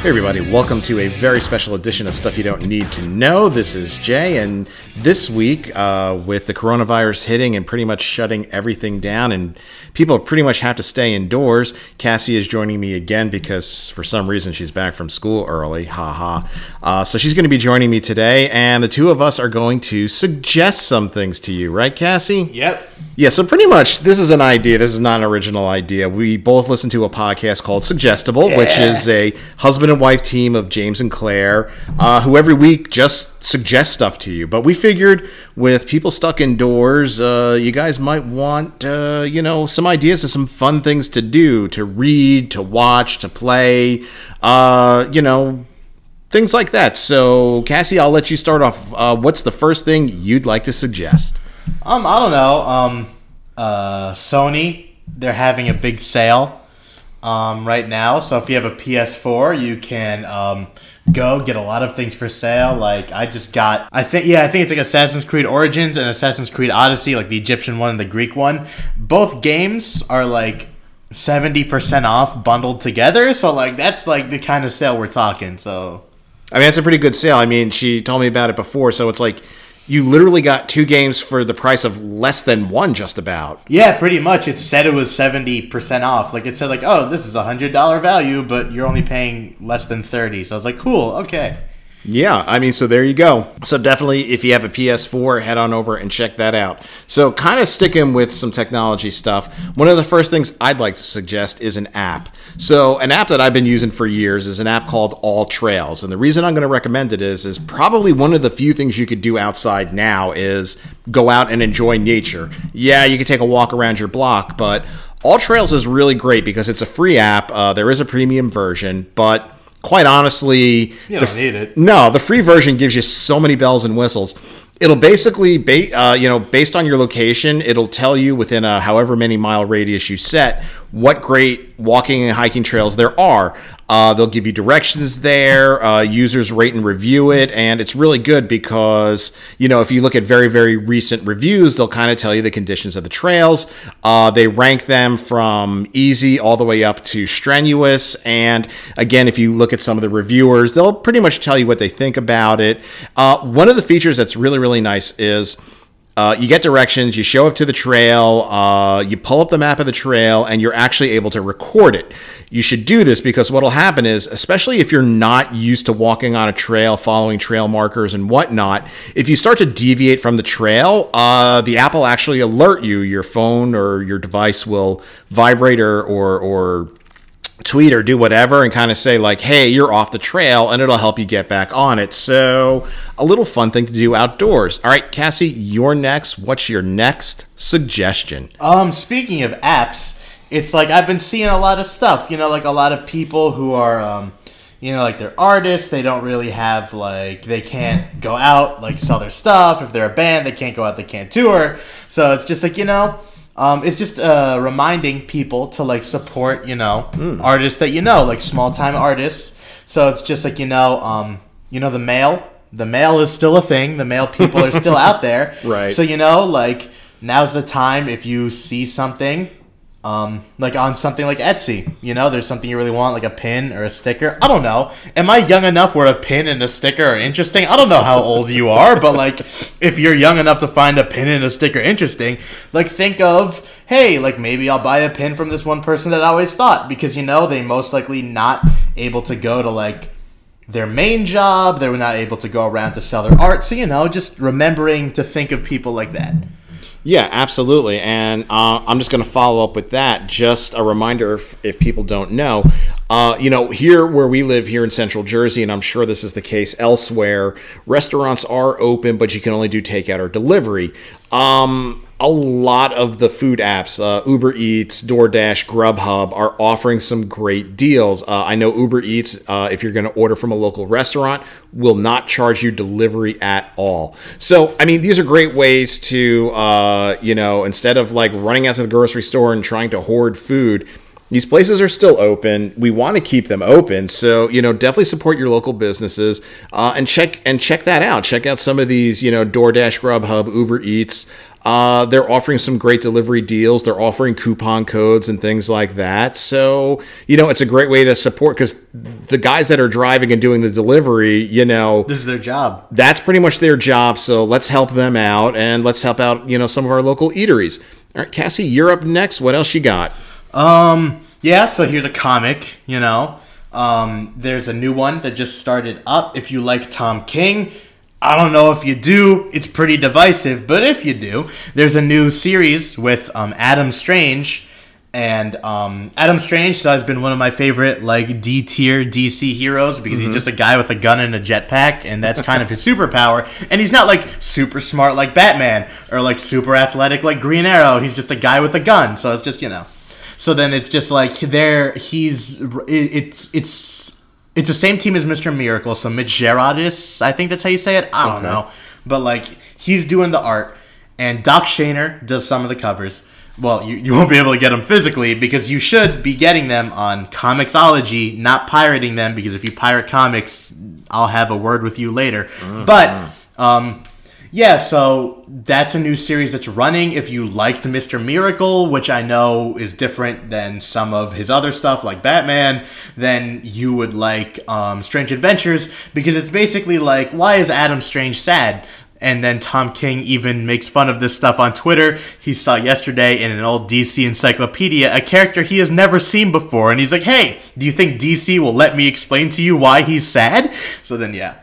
Hey, everybody, welcome to a very special edition of Stuff You Don't Need to Know. This is Jay, and this week, uh, with the coronavirus hitting and pretty much shutting everything down, and people pretty much have to stay indoors, Cassie is joining me again because for some reason she's back from school early. Ha ha. Uh, so she's going to be joining me today, and the two of us are going to suggest some things to you, right, Cassie? Yep. Yeah, so pretty much this is an idea. This is not an original idea. We both listen to a podcast called Suggestible, which is a husband and wife team of James and Claire, uh, who every week just suggest stuff to you. But we figured with people stuck indoors, uh, you guys might want, uh, you know, some ideas of some fun things to do, to read, to watch, to play, uh, you know, things like that. So, Cassie, I'll let you start off. Uh, what's the first thing you'd like to suggest? Um, I don't know. Um, uh, Sony, they're having a big sale um, right now. So if you have a PS4, you can um, go get a lot of things for sale. Like I just got, I think, yeah, I think it's like Assassin's Creed Origins and Assassin's Creed Odyssey, like the Egyptian one and the Greek one. Both games are like. 70% off bundled together so like that's like the kind of sale we're talking so I mean, it's a pretty good sale. I mean, she told me about it before, so it's like you literally got two games for the price of less than one, just about. Yeah, pretty much. It said it was seventy percent off. Like it said, like, oh, this is a hundred dollar value, but you're only paying less than thirty. So I was like, cool, okay. Yeah, I mean, so there you go. So definitely, if you have a PS4, head on over and check that out. So, kind of sticking with some technology stuff, one of the first things I'd like to suggest is an app. So, an app that I've been using for years is an app called All Trails, and the reason I'm going to recommend it is is probably one of the few things you could do outside now is go out and enjoy nature. Yeah, you could take a walk around your block, but All Trails is really great because it's a free app. Uh, there is a premium version, but quite honestly, You don't need it. no, the free version gives you so many bells and whistles. It'll basically, ba- uh, you know, based on your location, it'll tell you within a however many mile radius you set what great walking and hiking trails there are. Uh, they'll give you directions there. Uh, users rate and review it, and it's really good because you know if you look at very very recent reviews, they'll kind of tell you the conditions of the trails. Uh, they rank them from easy all the way up to strenuous, and again, if you look at some of the reviewers, they'll pretty much tell you what they think about it. Uh, one of the features that's really really nice is. Uh, you get directions, you show up to the trail, uh, you pull up the map of the trail, and you're actually able to record it. You should do this because what will happen is, especially if you're not used to walking on a trail, following trail markers and whatnot, if you start to deviate from the trail, uh, the app will actually alert you. Your phone or your device will vibrate or, or, or tweet or do whatever and kind of say like hey you're off the trail and it'll help you get back on it so a little fun thing to do outdoors all right cassie you're next what's your next suggestion Um, speaking of apps, it's like I've been seeing a lot of stuff. You know, like a lot of people who are, um, you know, like they're artists. They don't really have like they can't go out like sell their stuff. If they're a band, they can't go out. They can't tour. So it's just like you know. Um, it's just uh, reminding people to like support, you know, artists that you know, like small time artists. So it's just like you know, um, you know, the mail. The mail is still a thing. The mail people are still out there. Right. So you know, like now's the time if you see something um, like on something like Etsy, you know, there's something you really want, like a pin or a sticker. I don't know. Am I young enough where a pin and a sticker are interesting? I don't know how old you are, but like, if you're young enough to find a pin and a sticker interesting, like, think of, hey, like maybe I'll buy a pin from this one person that I always thought because you know they most likely not able to go to like their main job. They were not able to go around to sell their art. So you know, just remembering to think of people like that. Yeah, absolutely. And uh, I'm just going to follow up with that. Just a reminder if, if people don't know. Uh, you know, here where we live here in central Jersey, and I'm sure this is the case elsewhere, restaurants are open, but you can only do takeout or delivery. Um, a lot of the food apps, uh, Uber Eats, DoorDash, Grubhub, are offering some great deals. Uh, I know Uber Eats, uh, if you're going to order from a local restaurant, will not charge you delivery at all. So, I mean, these are great ways to, uh, you know, instead of like running out to the grocery store and trying to hoard food, these places are still open. We want to keep them open, so you know definitely support your local businesses uh, and check and check that out. Check out some of these, you know, DoorDash, Grubhub, Uber Eats. Uh, they're offering some great delivery deals. They're offering coupon codes and things like that. So you know it's a great way to support because the guys that are driving and doing the delivery, you know, This is their job. that's pretty much their job. So let's help them out and let's help out you know some of our local eateries. All right, Cassie, you're up next. What else you got? Um, yeah, so here's a comic, you know. Um, there's a new one that just started up. If you like Tom King, I don't know if you do. It's pretty divisive, but if you do, there's a new series with um, Adam Strange. And um, Adam Strange has been one of my favorite like D tier DC heroes because he's just a guy with a gun and a jetpack, and that's kind of his superpower. And he's not like super smart like Batman or like super athletic like Green Arrow. He's just a guy with a gun, so it's just you know. So then it's just like there he's it's it's it's the same team as Mr. Miracle. So Mitch Gerads, I think that's how you say it. I don't know, but like he's doing the art, and Doc Shaner does some of the covers. Well, you, you won't be able to get them physically because you should be getting them on Comixology, not pirating them. Because if you pirate comics, I'll have a word with you later. But um, yeah, so that's a new series that's running. If you liked Mr. Miracle, which I know is different than some of his other stuff like Batman, then you would like um, Strange Adventures because it's basically like, why is Adam Strange sad? And then Tom King even makes fun of this stuff on Twitter. He saw yesterday in an old DC encyclopedia a character he has never seen before. And he's like, hey, do you think DC will let me explain to you why he's sad? So then, yeah.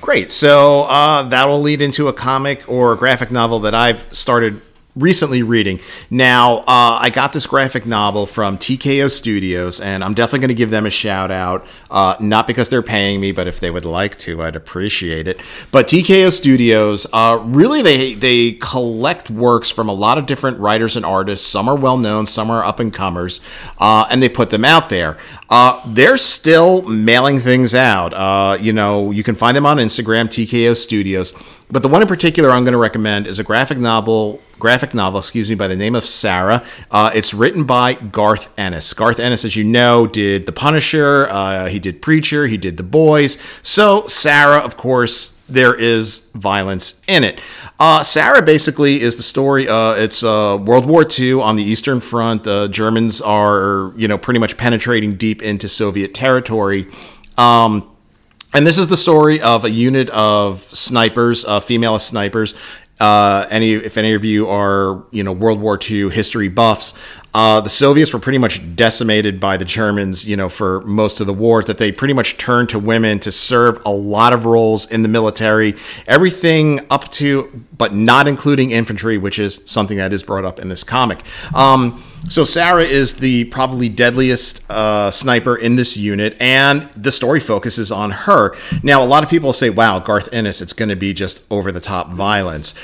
Great. So uh, that will lead into a comic or a graphic novel that I've started recently reading. Now, uh, I got this graphic novel from TKO Studios, and I'm definitely going to give them a shout out. Uh, not because they're paying me, but if they would like to, I'd appreciate it. But TKO Studios, uh, really, they they collect works from a lot of different writers and artists. Some are well known, some are up and comers, uh, and they put them out there. Uh, they're still mailing things out. Uh, you know, you can find them on Instagram, TKO Studios. But the one in particular I'm going to recommend is a graphic novel, graphic novel, excuse me, by the name of Sarah. Uh, it's written by Garth Ennis. Garth Ennis, as you know, did The Punisher. Uh, he did Preacher. He did The Boys. So Sarah, of course, there is violence in it. Uh, Sarah basically is the story. Uh, it's uh, World War II on the Eastern Front. The Germans are, you know, pretty much penetrating deep into Soviet territory. Um, and this is the story of a unit of snipers, uh, female snipers. Uh, any, if any of you are, you know, World War II history buffs, uh, the Soviets were pretty much decimated by the Germans, you know, for most of the war. That they pretty much turned to women to serve a lot of roles in the military, everything up to, but not including infantry, which is something that is brought up in this comic. Um, so Sarah is the probably deadliest uh, sniper in this unit, and the story focuses on her. Now, a lot of people say, "Wow, Garth Ennis, it's going to be just over the top violence."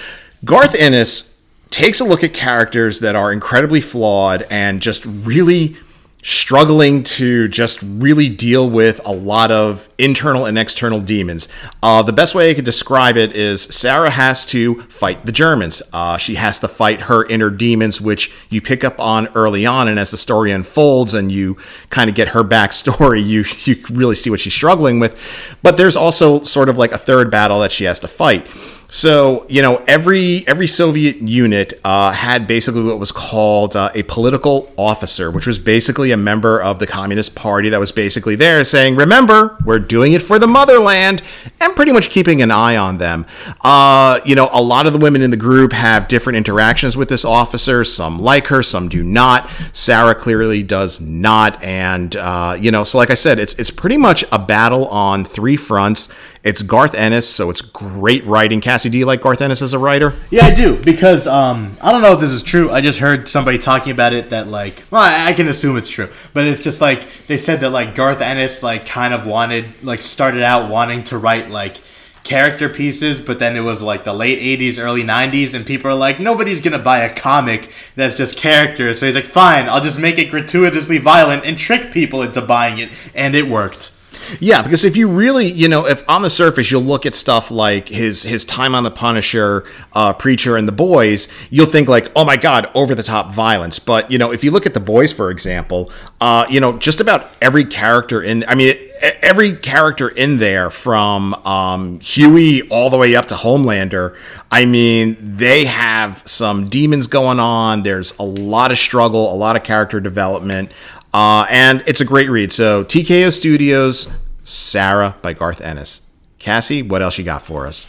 Garth Ennis takes a look at characters that are incredibly flawed and just really struggling to just really deal with a lot of internal and external demons. Uh, the best way I could describe it is Sarah has to fight the Germans. Uh, she has to fight her inner demons, which you pick up on early on, and as the story unfolds and you kind of get her backstory, you you really see what she's struggling with. But there's also sort of like a third battle that she has to fight. So you know, every every Soviet unit uh, had basically what was called uh, a political officer, which was basically a member of the Communist Party that was basically there saying, "Remember, we're doing it for the motherland," and pretty much keeping an eye on them. Uh, you know, a lot of the women in the group have different interactions with this officer. Some like her, some do not. Sarah clearly does not, and uh, you know, so like I said, it's it's pretty much a battle on three fronts. It's Garth Ennis, so it's great writing. Cassie, do you like Garth Ennis as a writer? Yeah, I do because um, I don't know if this is true. I just heard somebody talking about it that like, well, I, I can assume it's true, but it's just like they said that like Garth Ennis like kind of wanted like started out wanting to write like character pieces, but then it was like the late 80s, early 90s, and people are like, nobody's gonna buy a comic that's just characters. So he's like, fine, I'll just make it gratuitously violent and trick people into buying it. And it worked. Yeah, because if you really, you know, if on the surface you'll look at stuff like his his time on the Punisher, uh, Preacher, and the Boys, you'll think like, oh my god, over the top violence. But you know, if you look at the Boys, for example, uh, you know, just about every character in, I mean, every character in there, from um, Hughie all the way up to Homelander, I mean, they have some demons going on. There's a lot of struggle, a lot of character development. Uh, and it's a great read. So TKO Studios, Sarah by Garth Ennis. Cassie, what else you got for us?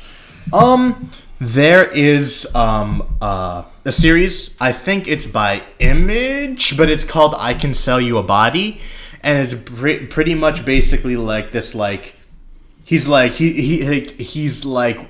Um, there is um uh, a series. I think it's by Image, but it's called "I Can Sell You a Body," and it's pre- pretty much basically like this. Like he's like he he he's like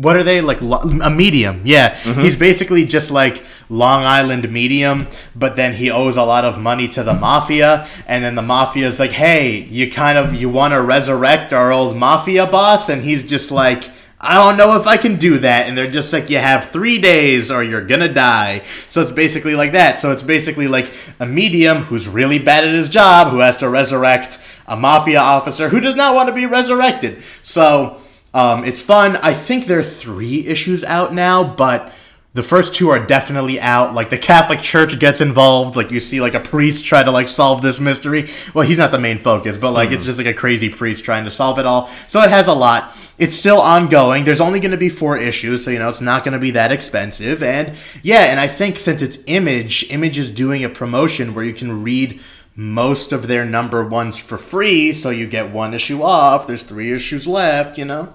what are they like a medium yeah mm-hmm. he's basically just like long island medium but then he owes a lot of money to the mafia and then the mafia is like hey you kind of you want to resurrect our old mafia boss and he's just like I don't know if I can do that. And they're just like, you have three days or you're gonna die. So it's basically like that. So it's basically like a medium who's really bad at his job, who has to resurrect a mafia officer who does not want to be resurrected. So um, it's fun. I think there are three issues out now, but the first two are definitely out. Like the Catholic Church gets involved. Like you see, like a priest try to like solve this mystery. Well, he's not the main focus, but like mm. it's hmm. just like a crazy priest trying to solve it all. So it has a lot. It's still ongoing. There's only going to be four issues, so you know it's not going to be that expensive. And yeah, and I think since it's Image, Image is doing a promotion where you can read most of their number ones for free, so you get one issue off. There's three issues left, you know.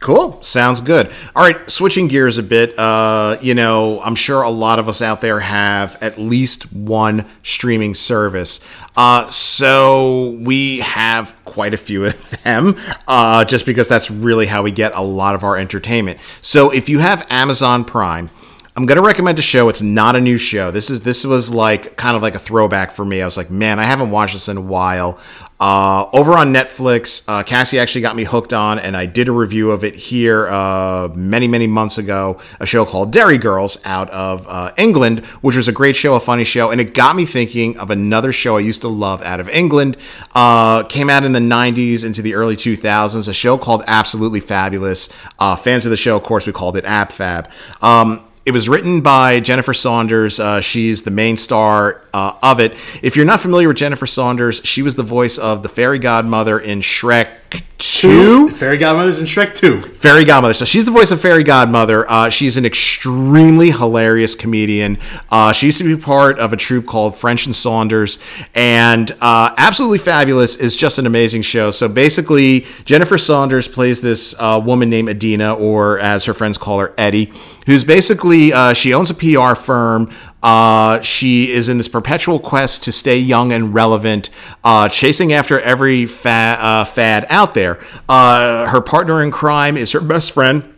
Cool. Sounds good. All right, switching gears a bit. Uh, you know, I'm sure a lot of us out there have at least one streaming service. Uh, so we have quite a few of them, uh, just because that's really how we get a lot of our entertainment. So if you have Amazon Prime, I'm gonna recommend a show. It's not a new show. This is this was like kind of like a throwback for me. I was like, man, I haven't watched this in a while. Uh, over on Netflix, uh, Cassie actually got me hooked on, and I did a review of it here uh, many, many months ago. A show called Derry Girls out of uh, England, which was a great show, a funny show, and it got me thinking of another show I used to love out of England. Uh, came out in the 90s into the early 2000s, a show called Absolutely Fabulous. Uh, fans of the show, of course, we called it AbFab. Um, it was written by Jennifer Saunders. Uh, she's the main star uh, of it. If you're not familiar with Jennifer Saunders, she was the voice of the fairy godmother in Shrek Two. Fairy Godmother's in Shrek Two. Fairy Godmother. So she's the voice of Fairy Godmother. Uh, she's an extremely hilarious comedian. Uh, she used to be part of a troupe called French and Saunders, and uh, absolutely fabulous is just an amazing show. So basically, Jennifer Saunders plays this uh, woman named Edina, or as her friends call her, Eddie, who's basically uh, she owns a PR firm. Uh, she is in this perpetual quest to stay young and relevant, uh, chasing after every fa- uh, fad out there. Uh, her partner in crime is her best friend,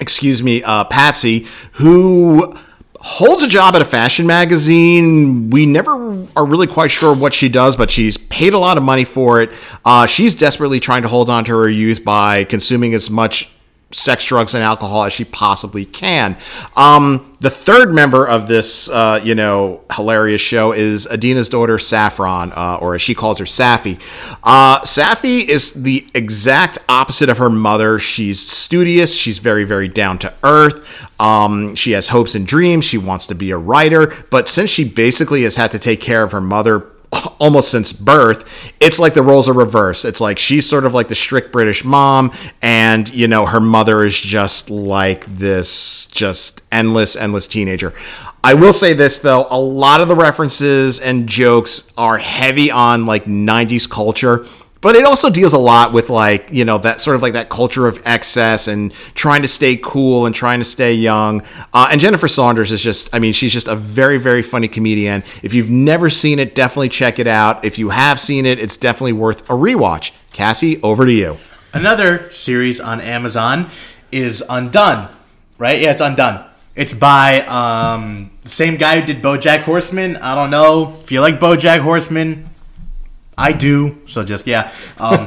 excuse me, uh, Patsy, who holds a job at a fashion magazine. We never are really quite sure what she does, but she's paid a lot of money for it. Uh, she's desperately trying to hold on to her youth by consuming as much sex, drugs, and alcohol as she possibly can. Um, the third member of this, uh, you know, hilarious show is Edina's daughter Saffron, uh, or as she calls her, Saffy. Uh, Saffy is the exact opposite of her mother. She's studious. She's very, very down to earth. Um, she has hopes and dreams. She wants to be a writer, but since she basically has had to take care of her mother almost since birth, it's like the roles are reversed. It's like she's sort of like the strict British mom, and you know her mother is just like this, just endless, endless teenager. I will say this though, a lot of the references and jokes are heavy on like 90s culture but it also deals a lot with like you know that sort of like that culture of excess and trying to stay cool and trying to stay young. Uh, and jennifer saunders is just i mean she's just a very very funny comedian. If you've never seen it definitely check it out. If you have seen it it's definitely worth a rewatch. Cassie over to you. Another series on amazon is undone right? Yeah it's undone. It's by um, the same guy who did bojack horseman. I don't know. If you like bojack horseman I do. So just yeah, um,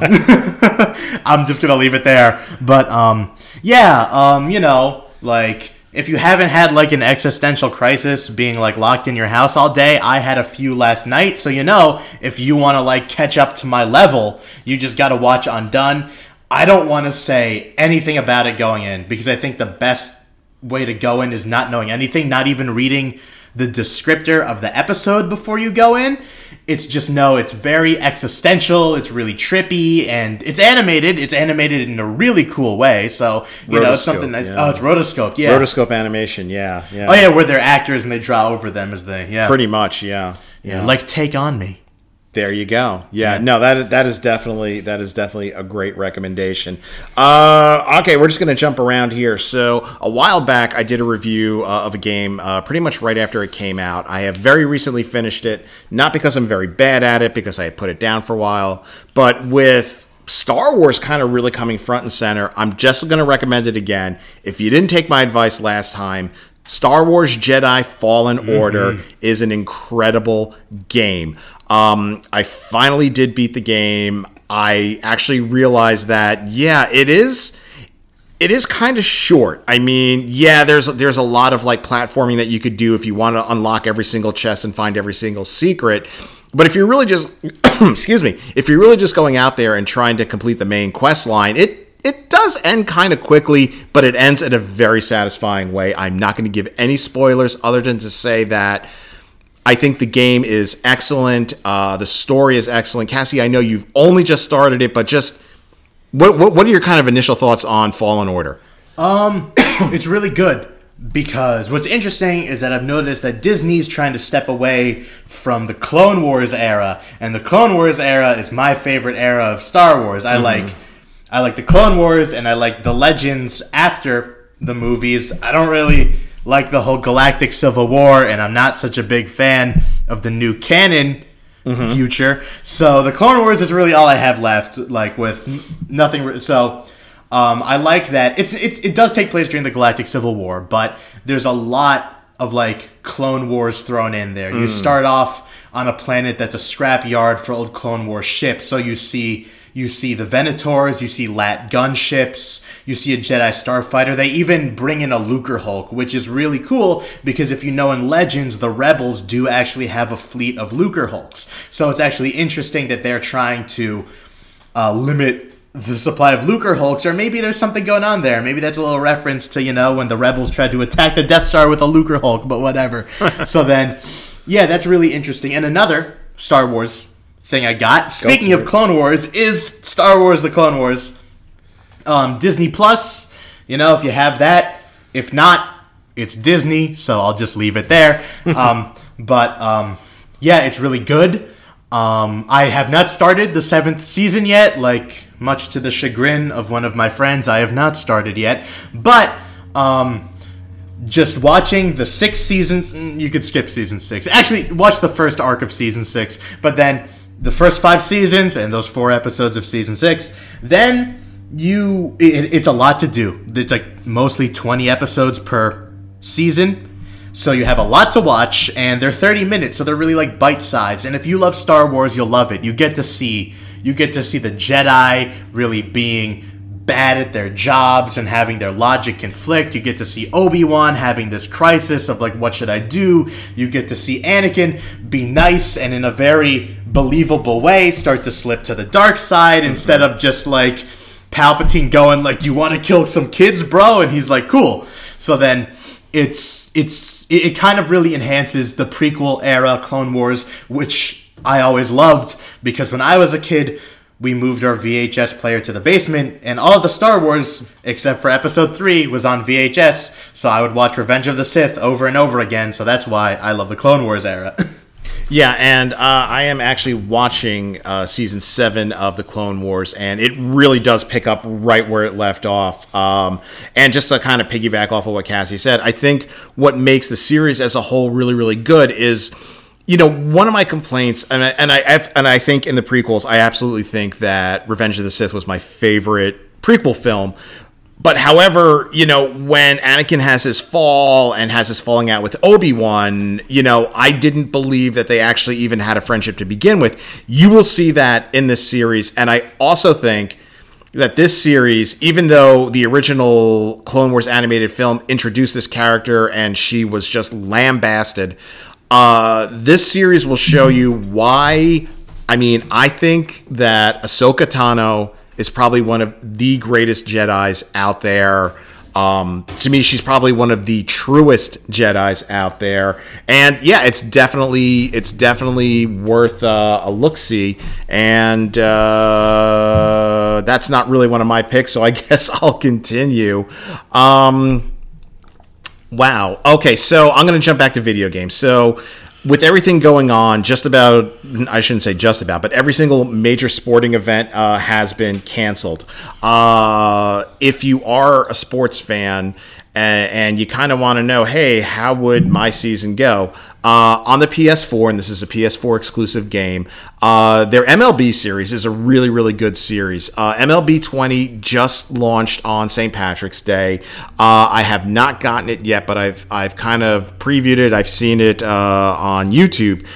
I'm just gonna leave it there. But um, yeah, um, you know, like if you haven't had like an existential crisis being like locked in your house all day, I had a few last night. So you know, if you want to like catch up to my level, you just got to watch Undone. I don't want to say anything about it going in because I think the best way to go in is not knowing anything, not even reading the descriptor of the episode before you go in. It's just no, it's very existential, it's really trippy, and it's animated. It's animated in a really cool way. So, you know, it's something that's yeah. oh, it's rotoscoped, yeah. Rotoscope animation, yeah, yeah. oh yeah, where they're actors and they draw over them as they yeah. Pretty much, yeah. yeah. Like take on me. There you go. Yeah, no, that that is definitely that is definitely a great recommendation. Uh, okay, we're just gonna jump around here. So a while back, I did a review uh, of a game, uh, pretty much right after it came out. I have very recently finished it, not because I'm very bad at it, because I put it down for a while, but with Star Wars kind of really coming front and center, I'm just going to recommend it again. If you didn't take my advice last time, Star Wars Jedi Fallen Order is an incredible game. Um, I finally did beat the game. I actually realized that, yeah, it is it is kind of short. I mean, yeah, there's there's a lot of like platforming that you could do if you want to unlock every single chest and find every single secret. But if you're really just excuse me, if you're really just going out there and trying to complete the main quest line, it it does end kind of quickly, but it ends in a very satisfying way. I'm not going to give any spoilers other than to say that I think the game is excellent. Uh, the story is excellent. Cassie, I know you've only just started it, but just what, what what are your kind of initial thoughts on Fallen Order? it's really good because what's interesting is that I've noticed that Disney's trying to step away from the Clone Wars era, and the Clone Wars era is my favorite era of Star Wars. I like I like the Clone Wars and I like the Legends after the movies. I don't really like the whole Galactic Civil War, and I'm not such a big fan of the new canon future. So the Clone Wars is really all I have left. Like with nothing. re- So um, I like that. It's it's it does take place during the Galactic Civil War, but there's a lot of like Clone Wars thrown in there. You start off on a planet that's a scrap yard for old Clone War ships. So you see you see the Venators, you see LAAT gunships, you see a Jedi starfighter. They even bring in a Lucre Hulk, which is really cool because if you know in Legends, the Rebels do actually have a fleet of Lucre Hulks. So it's actually interesting that they're trying to uh, limit the supply of Lucre Hulks, or maybe there's something going on there. Maybe that's a little reference to, you know, when the Rebels tried to attack the Death Star with a Lucre Hulk, but whatever. so then, yeah, that's really interesting. And another Star Wars thing I got, speaking for of it. Clone Wars, is Star Wars The Clone Wars. Um, Disney Plus, you know, if you have that. If not, it's Disney, so I'll just leave it there. um, but um, yeah, it's really good. Um, I have not started the seventh season yet, like much to the chagrin of one of my friends. I have not started yet, but um, just watching the six seasons, mm, you could skip season six. Actually, watch the first arc of season six, but then the first five seasons and those four episodes of season six, then you it, it's a lot to do. It's like mostly twenty episodes per season. So you have a lot to watch, and they're 30 minutes, so they're really like bite-sized. And if you love Star Wars, you'll love it. You get to see you get to see the Jedi really being bad at their jobs and having their logic conflict. You get to see Obi-Wan having this crisis of like what should I do? You get to see Anakin be nice and in a very believable way start to slip to the dark side instead of just like Palpatine going like you want to kill some kids, bro, and he's like cool. So then it's it's it, it kind of really enhances the prequel era Clone Wars, which I always loved because when I was a kid, we moved our VHS player to the basement, and all the Star Wars, except for Episode Three, was on VHS. So I would watch Revenge of the Sith over and over again. So that's why I love the Clone Wars era. Yeah, and uh, I am actually watching uh, season seven of the Clone Wars, and it really does pick up right where it left off. Um, and just to kind of piggyback off of what Cassie said, I think what makes the series as a whole really, really good is, you know, one of my complaints, and I, and I and I think in the prequels, I absolutely think that Revenge of the Sith was my favorite prequel film. But however, you know, when Anakin has his fall and has his falling out with Obi Wan, you know, I didn't believe that they actually even had a friendship to begin with. You will see that in this series, and I also think that this series, even though the original Clone Wars animated film introduced this character and she was just lambasted, uh, this series will show you why. I mean, I think that Ahsoka Tano is probably one of the greatest Jedi's out there. Um, to me, she's probably one of the truest Jedi's out there, and yeah, it's definitely it's definitely worth uh, a look see. And uh, that's not really one of my picks, so I guess I'll continue. Um, wow. Okay, so I'm gonna jump back to video games. So with everything going on, just about, I shouldn't say just about, but every single major sporting event uh, has been canceled. Uh, if you are a sports fan and, and you kind of want to know, hey, how would my season go? Uh, on the PS4, and this is a PS4 exclusive game, uh, their MLB series is a really, really good series. Uh, MLB 20 just launched on St. Patrick's Day. Uh, I have not gotten it yet, but I've I've kind of previewed it. I've seen it uh, on YouTube,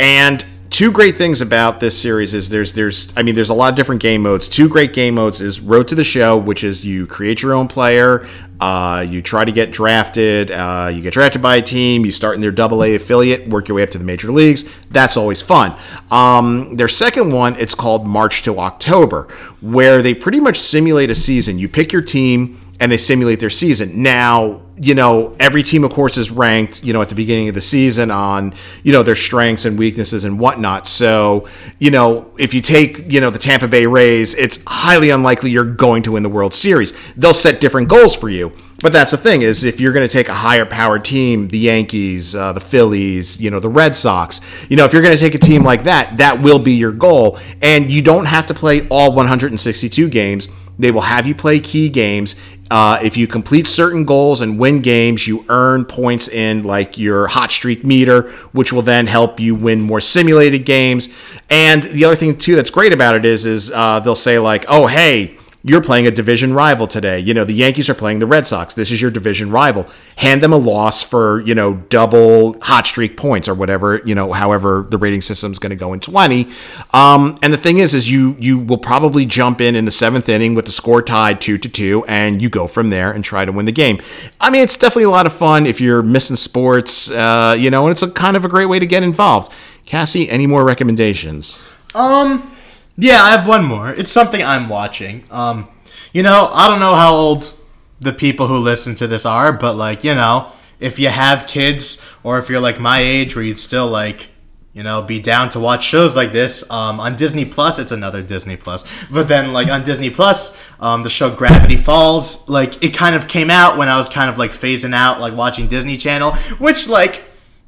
and two great things about this series is there's there's I mean there's a lot of different game modes. Two great game modes is Road to the Show, which is you create your own player, uh, you try to get drafted, uh, you get drafted by a team, you start in their Double A affiliate, work your way up to the major leagues. That's always fun. Um, their second one, it's called March to October, where they pretty much simulate a season. You pick your team and they simulate their season. Now, you know, every team, of course, is ranked, you know, at the beginning of the season on, you know, their strengths and weaknesses and whatnot. So, you know, if you take, you know, the Tampa Bay Rays, it's highly unlikely you're going to win the World Series. They'll set different goals for you. But that's the thing is if you're going to take a higher powered team, the Yankees, uh, the Phillies, you know, the Red Sox, you know, if you're going to take a team like that, that will be your goal. And you don't have to play all 162 games. They will have you play key games. Uh, if you complete certain goals and win games, you earn points in like your hot streak meter, which will then help you win more simulated games. And the other thing too that's great about it is, is uh, they'll say like, oh hey, you're playing a division rival today. You know, the Yankees are playing the Red Sox. This is your division rival. Hand them a loss for, you know, double hot streak points or whatever, you know, however the rating system is going to go in 20. Um, and the thing is, is you, you will probably jump in in the seventh inning with the score tied two to two and you go from there and try to win the game. I mean, it's definitely a lot of fun if you're missing sports, uh, you know, and it's a kind of a great way to get involved. Cassie, any more recommendations? Um, yeah, I have one more. It's something I'm watching. Um, you know, I don't know how old the people who listen to this are, but like, you know, if you have kids or if you're like my age where you'd still like you know, be down to watch shows like this. Um, on Disney Plus, it's another Disney Plus. But then, like on Disney Plus, um, the show Gravity Falls, like it kind of came out when I was kind of like phasing out, like watching Disney Channel, which like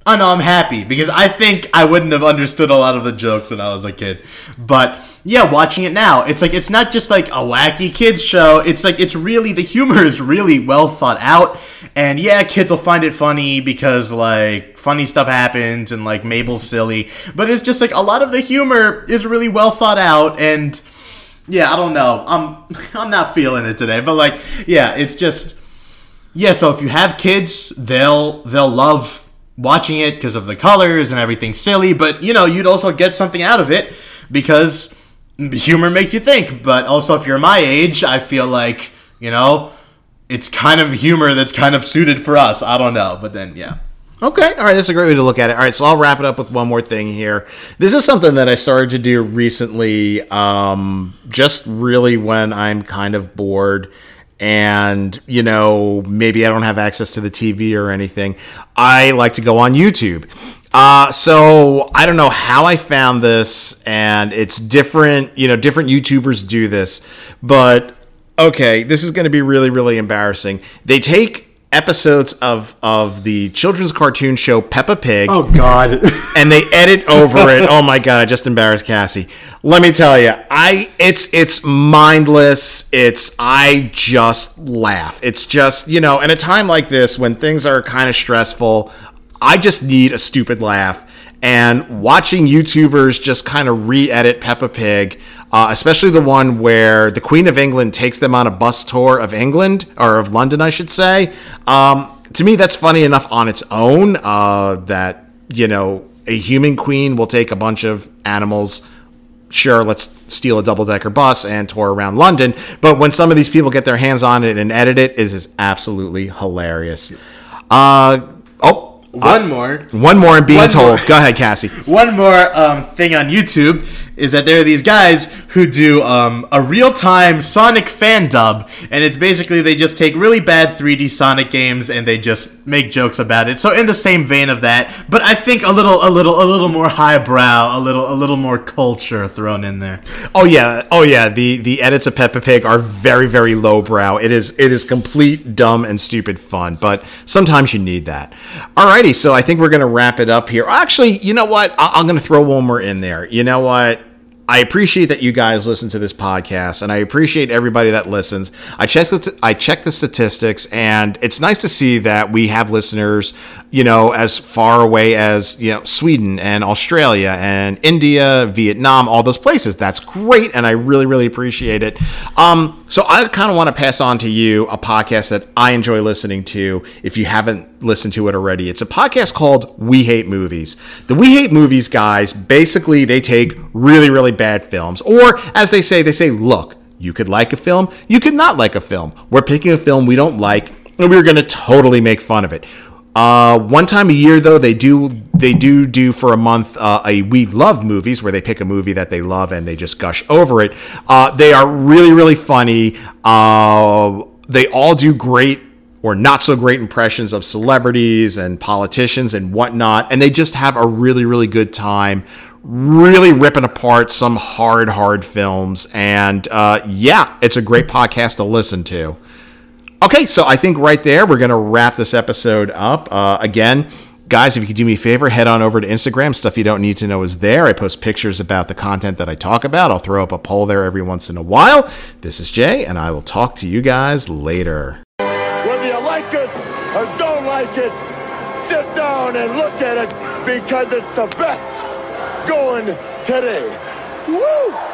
I know I'm happy because I think I wouldn't have understood a lot of the jokes when I was a kid. But yeah, watching it now, it's like it's not just like a wacky kids show. It's like it's really the humor is really well thought out. And yeah, kids will find it funny because like funny stuff happens and like Mabel's silly. But it's just like a lot of the humor is really well thought out and yeah, I don't know. I'm I'm not feeling it today. But like yeah, it's just yeah, so if you have kids, they'll they'll love watching it because of the colors and everything silly, but you know, you'd also get something out of it because humor makes you think. But also, if you're my age, I feel like, you know, it's kind of humor that's kind of suited for us. I don't know, but then, yeah. Okay, all right, that's a great way to look at it. All right, so I'll wrap it up with one more thing here. This is something that I started to do recently, um, just really when I'm kind of bored and you know maybe I don't have access to the TV or anything, I like to go on YouTube. Uh, so I don't know how I found this, and it's different. You know, different YouTubers do this, but okay, this is going to be really, really embarrassing. They take episodes of of the children's cartoon show Peppa Pig. Oh God! and they edit over it. Oh my God! I just embarrassed Cassie let me tell you, I it's it's mindless. It's I just laugh. It's just you know, in a time like this when things are kind of stressful, I just need a stupid laugh. And watching YouTubers just kind of re-edit Peppa Pig, uh, especially the one where the Queen of England takes them on a bus tour of England or of London, I should say. Um, to me, that's funny enough on its own. Uh, that you know, a human queen will take a bunch of animals sure, let's steal a double decker bus and tour around London. But when some of these people get their hands on it and edit it, it is absolutely hilarious. Uh, One more. One more and being One told. more. Go ahead, Cassie. One more um, thing on YouTube is that there are these guys who do um, a real-time Sonic fan dub, and it's basically they just take really bad 3D Sonic games and they just make jokes about it. So in the same vein of that, but I think a little, a little, a little more highbrow, a little, a little more culture thrown in there. Oh yeah, oh yeah. The the edits of Peppa Pig are very very lowbrow. It is it is complete dumb and stupid fun, but sometimes you need that. Alrighty, so I think we're gonna wrap it up here. Actually, you know what? I- I'm gonna throw one more in there. You know what? I appreciate that you guys listen to this podcast, and I appreciate everybody that listens. I check the I check the statistics, and it's nice to see that we have listeners, you know, as far away as you know Sweden and Australia and India, Vietnam, all those places. That's great, and I really really appreciate it. Um, so I kind of want to pass on to you a podcast that I enjoy listening to. If you haven't listened to it already, it's a podcast called We Hate Movies. The We Hate Movies guys basically they take really really bad films, or as they say, they say, look, you could like a film, you could not like a film. We're picking a film we don't like, and we're going to totally make fun of it. Uh, one time a year, though, they do they do do for a month uh, a we love movies where they pick a movie that they love and they just gush over it. Uh, they are really really funny. Uh, they all do great or not so great impressions of celebrities and politicians and whatnot, and they just have a really really good time. Really ripping apart some hard, hard films. And uh, yeah, it's a great podcast to listen to. Okay, so I think right there we're going to wrap this episode up. Uh, again, guys, if you could do me a favor, head on over to Instagram. Stuff you don't need to know is there. I post pictures about the content that I talk about. I'll throw up a poll there every once in a while. This is Jay, and I will talk to you guys later. Whether you like it or don't like it, sit down and look at it because it's the best going today. Woo!